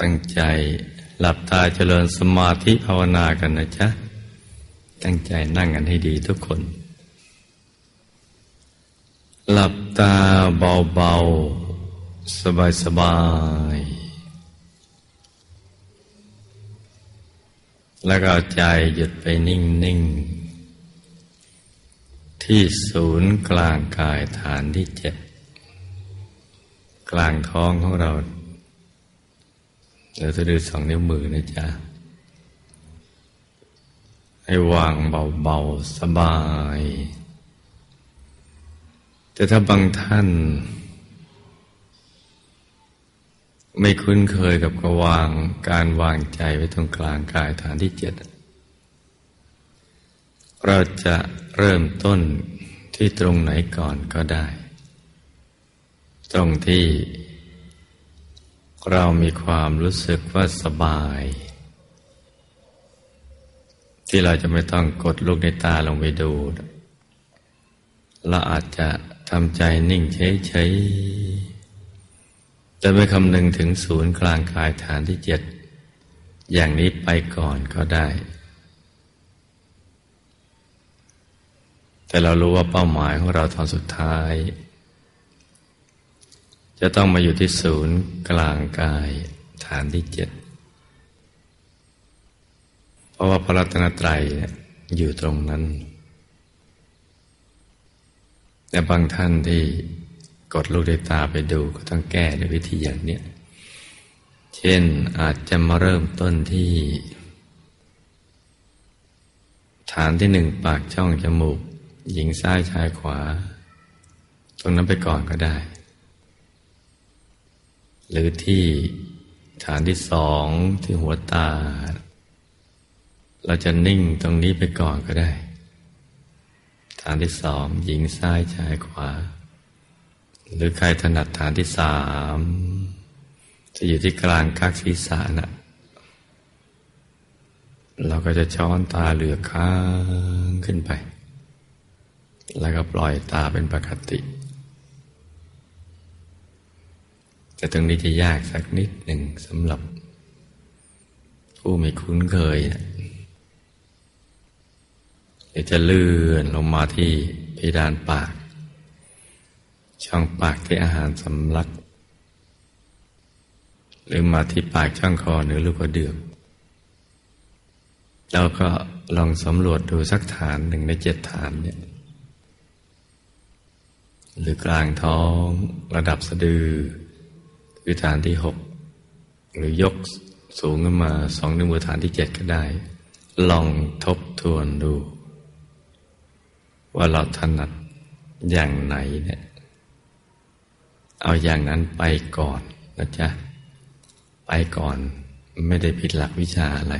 ตั้งใจหลับตาเจริญสมาธิภาวนากันนะจ๊ะ ตั้งใจนั่งกันให้ดีทุกคน หลับตาเบาๆ สบายๆ แล้วก็ใจหยุดไปนิ่งๆ ที่ศูนย์กลางกายฐานที่เจ็ด กลางท้องของเรา เราจะดูสองนิ้วมือนะจ๊ะ ให้วางเบาๆ สบาย แต่ถ้าบางท่าน ไม่คุ้นเคยกับกวางการวางใจไว้ตรงกลางกายฐานที่เจ็ด เราจะเริ่มต้นที่ตรงไหนก่อนก็ได้ ตรงที่ เรามีความรู้สึกว่าสบาย ที่เราจะไม่ต้องกดลูกในตาลงไปดู เราอาจจะทำใจนิ่งเฉยๆแต่ไม่คำนึงถึงศูนย์กลางกายฐานที่เจ็ด อย่างนี้ไปก่อนก็ได้ แต่เรารู้ว่าเป้าหมายของเราตอนสุดท้าย จะต้องมาอยู่ที่ศูนย์กลางกายฐานที่เจ็ด เพราะว่าพระรัตนตรัยอยู่ตรงนั้น แต่บางท่านที่กดลูกในตาไปดูก็ต้องแก้ด้วยวิธีอย่างนี้เช่นอาจจะมาเริ่มต้นที่ ฐานที่หนึ่งปากช่องจมูก หญิงซ้ายชายขวา ตรงนั้นไปก่อนก็ได้ หรือที่ฐานที่สองที่หัวตา เราจะนิ่งตรงนี้ไปก่อนก็ได้ ฐานที่สองหญิงซ้ายชายขวา หรือใครถนัดฐานที่สามจะอยู่ที่กลางคักศีรษะนะเราก็จะช้อนตาเหลือค้างขึ้นไป แล้วก็ปล่อยตาเป็นปกติ แต่ตรงนี้จะยากสักนิดหนึ่งสำหรับ ผู้ไม่คุ้นเคยเดี๋ยวจะเลื่อนลงมาที่เพดานปาก ช่องปากที่อาหารสำลัก หรือมาที่ปากช่องคอหรือลูกกระเดือกเราก็ลองสำรวจดูสักฐานหนึ่งในเจ็ดฐานเนี่ยหรือกลางท้องระดับสะดือ คือฐานที่หกหรือยกสูงขึ้นมาสองนิ้วมือฐานที่เจ็ดก็ได้ ลองทบทวนดู ว่าเราถนัดอย่างไหนเนี่ย เอาอย่างนั้นไปก่อนนะจ๊ะ ไปก่อนไม่ได้ผิดหลักวิชาอะไร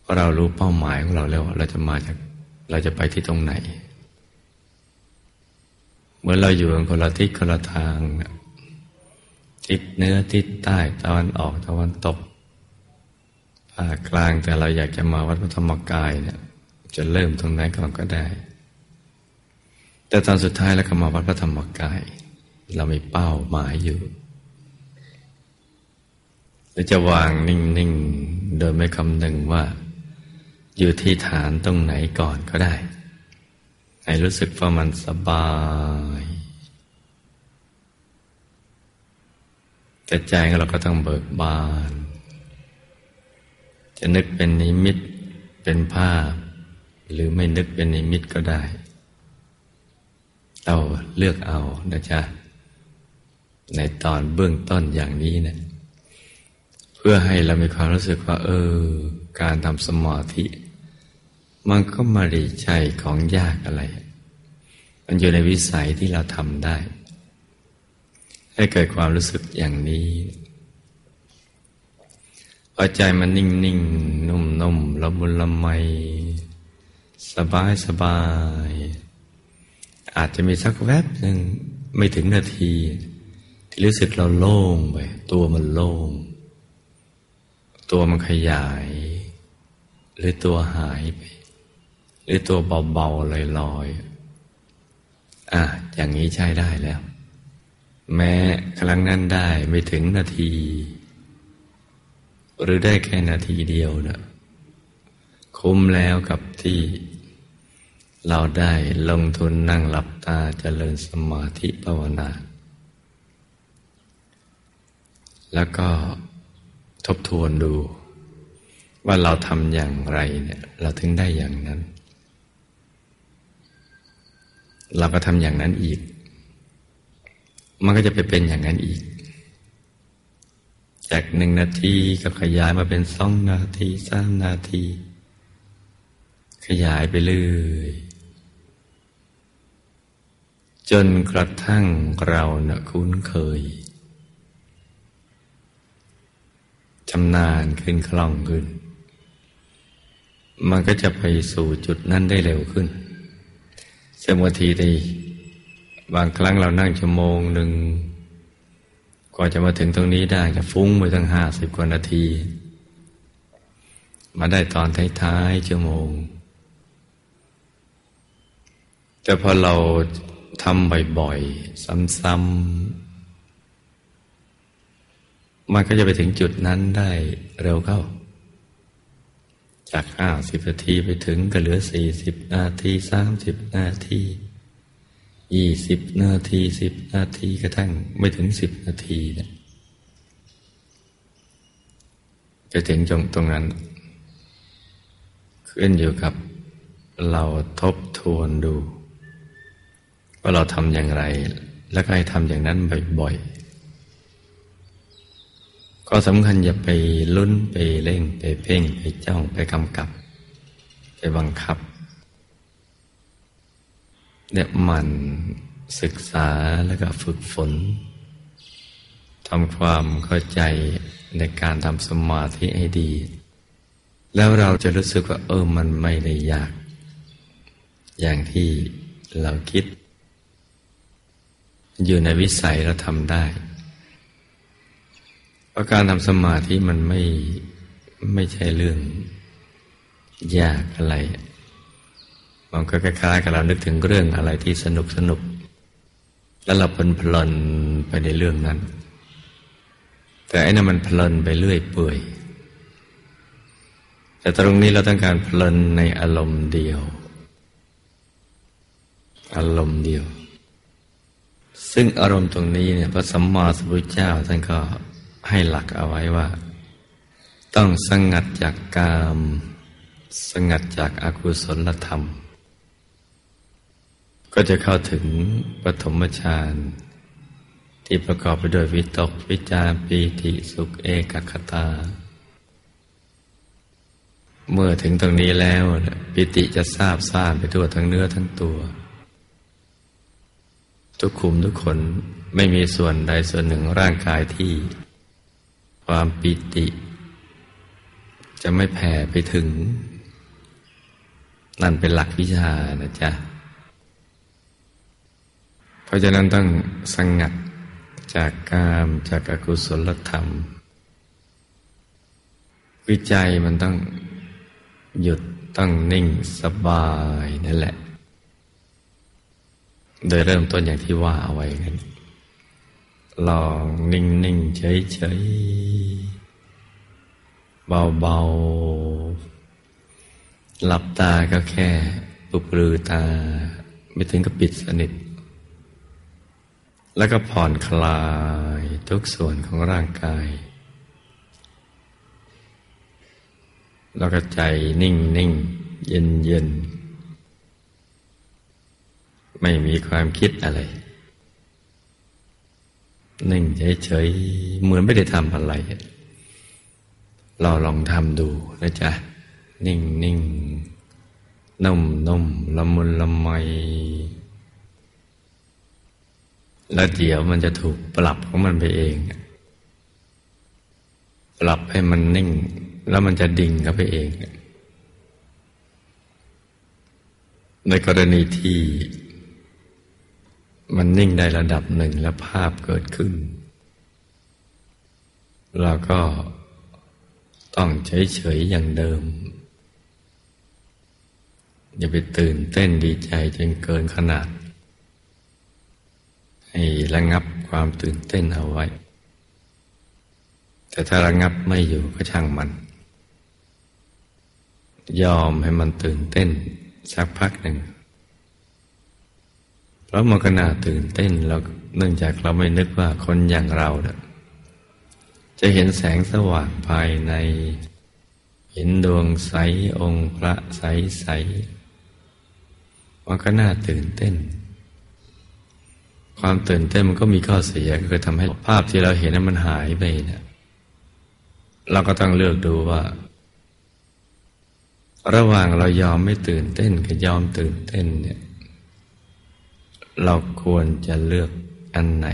เพราะเรารู้เป้าหมายของเราแล้ว เราจะมาจาก เราจะไปที่ตรงไหน เมื่อเราอยู่คนละทิศคนละทางเทิศเหนือทิศใต้ตะวันออกตะวันตกภาคกลางแต่เราอยากจะมาวัดพระธรรมกายเนี่ยจะเริ่มตรงไหนก่อนก็ได้ แต่ตอนสุดท้ายแล้วก็มาวัดพระธรรมกาย เรามีเป้าหมายอยู่เราจะวางนิ่งๆ โดยไม่คำนึงว่า อยู่ที่ฐานตรงไหนก่อนก็ได้ ให้รู้สึกว่ามันสบาย แต่ใจของเราก็ต้องเบิกบาน จะนึกเป็นนิมิตเป็นภาพ หรือไม่นึกเป็นนิมิตก็ได้เราเลือกเอานะจ๊ะในตอนเบื้องต้นอย่างนี้นะเพื่อให้เรามีความรู้สึกว่า เออ การทำสมาธิ มันก็มาดีใจของยากอะไร มันอยู่ในวิสัยที่เราทำได้ ให้เกิดความรู้สึกอย่างนี้พอใจมันนิ่งนิ่งนุ่มนุ่มละมุนละไม สบายสบาย อาจจะมีสักแวบหนึ่งไม่ถึงนาที ที่รู้สึกเราโล่งไป ตัวมันโล่ง ตัวมันขยาย หรือตัวหายไป หรือตัวเบาๆลอยๆอะอย่างนี้ใช้ได้แล้ว แม้ครั้งนั้นได้ไม่ถึงนาที หรือได้แค่นาทีเดียวนะคุ้มแล้วกับที่เราได้ลงทุนนั่งหลับตาเจริญสมาธิภาวนา แล้วก็ทบทวนดู ว่าเราทำอย่างไรเนี่ยเราถึงได้อย่างนั้น เราก็ทำอย่างนั้นอีก มันก็จะไปเป็นอย่างนั้นอีก จากหนึ่งนาทีก็ขยายมาเป็นสองนาทีสามนาที ขยายไปเรื่อยจนกระทั่งเราเนะคุ้นเคยชำนาญขึ้นคล่องขึ้น มันก็จะไปสู่จุดนั้นได้เร็วขึ้นเสมอทีดี บางครั้งเรานั่งชั่วโมงหนึ่งกว่าจะมาถึงตรงนี้ได้จะฟุ้งไปตั้งห้าสิบกว่านาที มาได้ตอนท้ายๆชั่วโมง แต่พอเราทำบ่อยๆ ซ้ำๆ มันก็จะไปถึงจุดนั้นได้เร็วเข้า จากห้าสิบนาทีไปถึงก็เหลือสี่สิบนาทีสามสิบนาที ยี่สิบนาทีสิบนาทีกระทั่งไม่ถึงสิบนาทีเนี่ยจะถึงจงตรงนั้น ขึ้นอยู่กับเราทบทวนดู ว่าเราทำอย่างไร แล้วก็ให้ทำอย่างนั้นบ่อยๆ ก็สำคัญอย่าไปลุ้นไปเร่งไปเพ่งไปจ้องไปกำกับ ไปบังคับ เนี่ยมันศึกษาแล้วก็ฝึกฝนทำความเข้าใจในการทำสมาธิให้ดี แล้วเราจะรู้สึกว่า เออมันไม่ได้ยาก อย่างที่เราคิด อยู่ในวิสัยเราทำได้เพราะการทำสมาธิมันไม่ไม่ใช่เรื่อง ยากอะไร มันก็คล้ายๆกับเรานึกถึงเรื่องอะไรที่สนุกสนุก แล้วเราเพลินเพลินไปในเรื่องนั้น แต่อันนั้นมันเพลินไปเรื่อยเปื่อย แต่ตรงนี้เราต้องการเพลินในอารมณ์เดียว อารมณ์เดียว ซึ่งอารมณ์ตรงนี้เนี่ยพระสัมมาสัมพุทธเจ้าท่านก็ให้หลักเอาไว้ว่า ต้องสงัดจากกาม สงัดจากอากุศลธรรม ก็จะเข้าถึงปฐมฌานที่ประกอบไปด้วยวิตกวิจารปีติสุขเอกคตา เมื่อถึงตรงนี้แล้วปิติจะทราบซ่านไปทั่วทั้งเนื้อทั้งตัว ทุกคุมทุกคนไม่มีส่วนใดส่วนหนึ่งร่างกายที่ ความปิติ จะไม่แผ่ไปถึง นั่นเป็นหลักวิชานะจ๊ะ เพราะฉะนั้นต้องสงัดจากกามจากอากุศลธรรม วิจัยมันต้องหยุดต้องนิ่งสบายนั่นแหละ โดยเริ่มต้นอย่างที่ว่าเอาไว้กันลองนิ่งนิ่งเฉยเฉยเบาเบาหลับตาก็แค่ปุบรือตา ไม่ถึงกับปิดสนิท แล้วก็ผ่อนคลายทุกส่วนของร่างกาย แล้วก็ใจนิ่งนิ่งเย็นเย็นไม่มีความคิดอะไร นิ่งเฉยๆเหมือนไม่ได้ทำอะไร เราลองทำดูนะจ๊ะ นิ่งนิ่งนุ่มนุ่มละมุนละไม แล้วเดี๋ยวมันจะถูกปรับของมันไปเอง ปรับให้มันนิ่ง แล้วมันจะดิ่งเข้าไปเอง ในกรณีที่มันนิ่งได้ระดับหนึ่งแล้วภาพเกิดขึ้น เราก็ต้องเฉยๆอย่างเดิม อย่าไปตื่นเต้นดีใจจนเกินขนาด ให้ระงับความตื่นเต้นเอาไว้ แต่ถ้าระงับไม่อยู่ก็ช่างมัน ยอมให้มันตื่นเต้น สักพักหนึ่ง เพราะมันก็น่าตื่นเต้นแล้วเนื่องจากเราไม่นึกว่าคนอย่างเราจะเห็นแสงสว่างภายใน เห็นดวงใสองค์พระใสใสมันก็น่าตื่นเต้น ความตื่นเต้นมันก็มีข้อเสียก็คือทำให้ภาพที่เราเห็นนั้นมันหายไปเนี่ยเราก็ต้องเลือกดูว่า ระหว่างเรายอมไม่ตื่นเต้นกับยอมตื่นเต้นเนี่ย เราควรจะเลือกอันไหน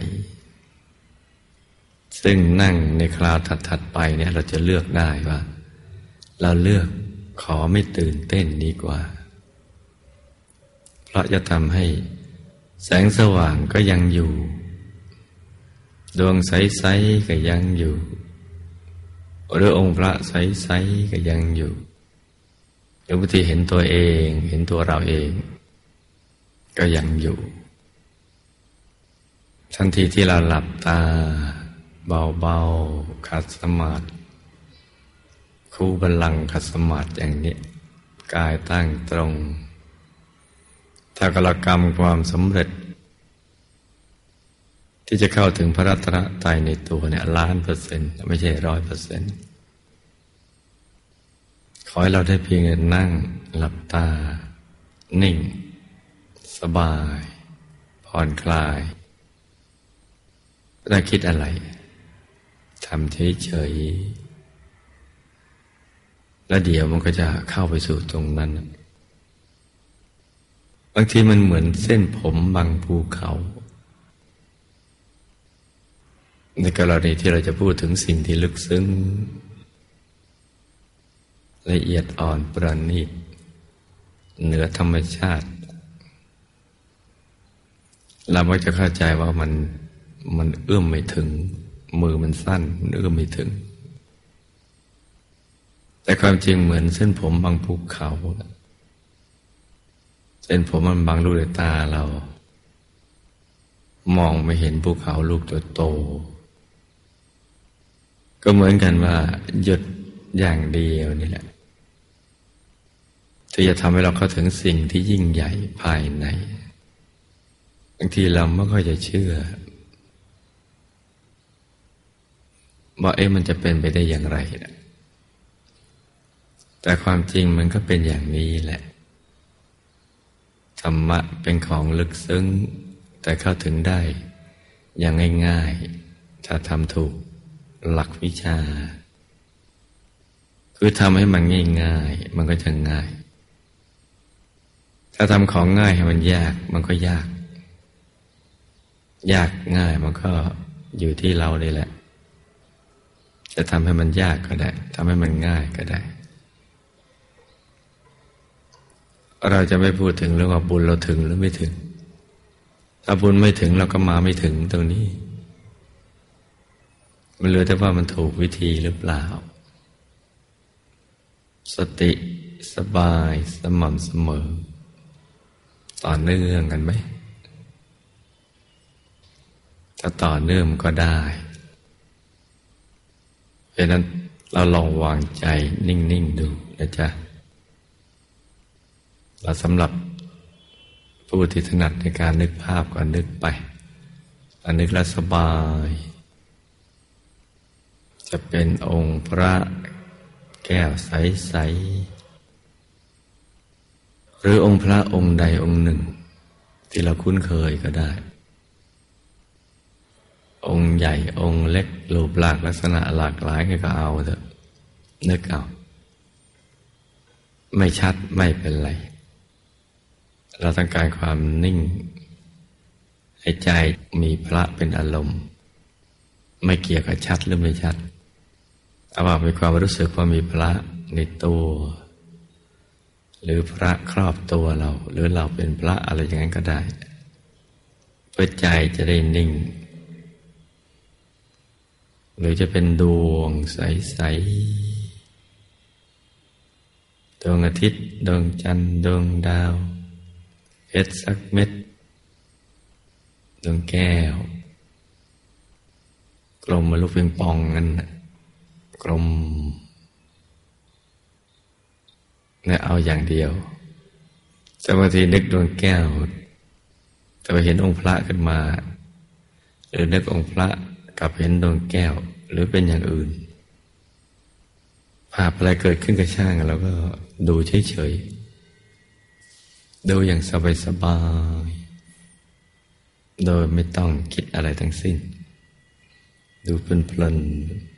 ซึ่งนั่งในคราวถัดๆไปเนี่ย เราจะเลือกได้ว่า เราเลือกขอไม่ตื่นเต้นดีกว่า เพราะจะทำให้ แสงสว่างก็ยังอยู่ ดวงใส ๆ ก็ยังอยู่หรือองค์พระใส ๆ ก็ยังอยู่หรือบางทีเห็นตัวเอง เห็นตัวเราเอง ก็ยังอยู่ ทันทีที่เราหลับตา เบา ๆขัดสมาธิคู่บัลลังขัดสมาธิอย่างนี้ กายตั้งตรง ถ้ากรกรรมความสำเร็จ ที่จะเข้าถึงพระรัตนตรัยในตัวเนี่ยล้านเปอร์เซ็นต์ไม่ใช่ร้อยเปอร์เซ็นต์ขอให้เราได้เพียงนั่งหลับตา นิ่ง สบาย ผ่อนคลายถ้าคิดอะไรทำเฉยๆแล้วเดี๋ยวมันก็จะเข้าไปสู่ตรงนั้น บางทีมันเหมือนเส้นผมบางภูเขา ในกรณีที่เราจะพูดถึงสิ่งที่ลึกซึ้ง ละเอียดอ่อนประณีต เหนือธรรมชาติ เราก็จะเข้าใจว่ามันมันเอื้อมไม่ถึง มือมันสั้น มันเอื้อมไม่ถึง แต่ความจริงเหมือนเส้นผมบางภูเขา เส้นผมมันบางลูกในตาเรา มองไม่เห็นภูเขาลูกโต ก็เหมือนกันว่า หยุดอย่างเดียวนี่แหละที่จะทำให้เราเข้าถึงสิ่งที่ยิ่งใหญ่ภายในบางทีเราไม่ค่อยจะเชื่อ ว่าเอ๊ะมันจะเป็นไปได้อย่างไรนะแต่ความจริงมันก็เป็นอย่างนี้แหละ ธรรมะเป็นของลึกซึ้ง แต่เข้าถึงได้ อย่างง่ายๆ ถ้าทำถูกหลักวิชา คือทำให้มันง่ายๆ มันก็จะง่าย ถ้าทำของง่ายให้มันยาก มันก็ยาก ยากง่ายมันก็อยู่ที่เราเลยแหละ จะทำให้มันยากก็ได้ทำให้มันง่ายก็ได้ เราจะไม่พูดถึงเรื่องว่าบุญเราถึงหรือไม่ถึง ถ้าบุญไม่ถึงเราก็มาไม่ถึงตรงนี้ มันเหลือแต่ว่ามันถูกวิธีหรือเปล่า สติสบายสม่ำเสมอ ต่อเนื่องกันไหม ถ้าต่อเนื่องก็ได้เพราะนั้นเราลองวางใจนิ่ง ๆ ดูนะจ๊ะ เราสำหรับผู้ที่ถนัดในการนึกภาพก็นึกไปอันนึกแล้วสบาย จะเป็นองค์พระแก้วใส ๆ หรือองค์พระองค์ใดองค์หนึ่ง ที่เราคุ้นเคยก็ได้ องค์ใหญ่องค์เล็กรูปหลากลักษณะหลากหลายก็เอาเถอะนึกเอา ไม่ชัดไม่เป็นไร เราต้องการความนิ่งให้ใจมีพระเป็นอารมณ์ ไม่เกี่ยวกับชัดหรือไม่ชัดเอาว่ามีความรู้สึกว่ามีพระในตัว หรือพระครอบตัวเรา หรือเราเป็นพระอะไรอย่างนั้นก็ได้ เพื่อใจจะได้นิ่ง หรือจะเป็นดวงใสๆดวงอาทิตย์ ดวงจันทร์ดวงดาว ชรสักเม็ดดวงแก้ว กลมมาลูกเพียงปองนั่นกลมเนี่ยเอาอย่างเดียวแต่บางทีนึกดวงแก้ว แต่ไปเห็นองค์พระขึ้นมา หรือนึกองค์พระกับเห็นดวงแก้ว หรือเป็นอย่างอื่น ภาพอะไรเกิดขึ้นกับช่างเราก็ดูเฉยๆ ดูอย่างสบายๆโดยไม่ต้องคิดอะไรทั้งสิ้น ดูเพลินๆ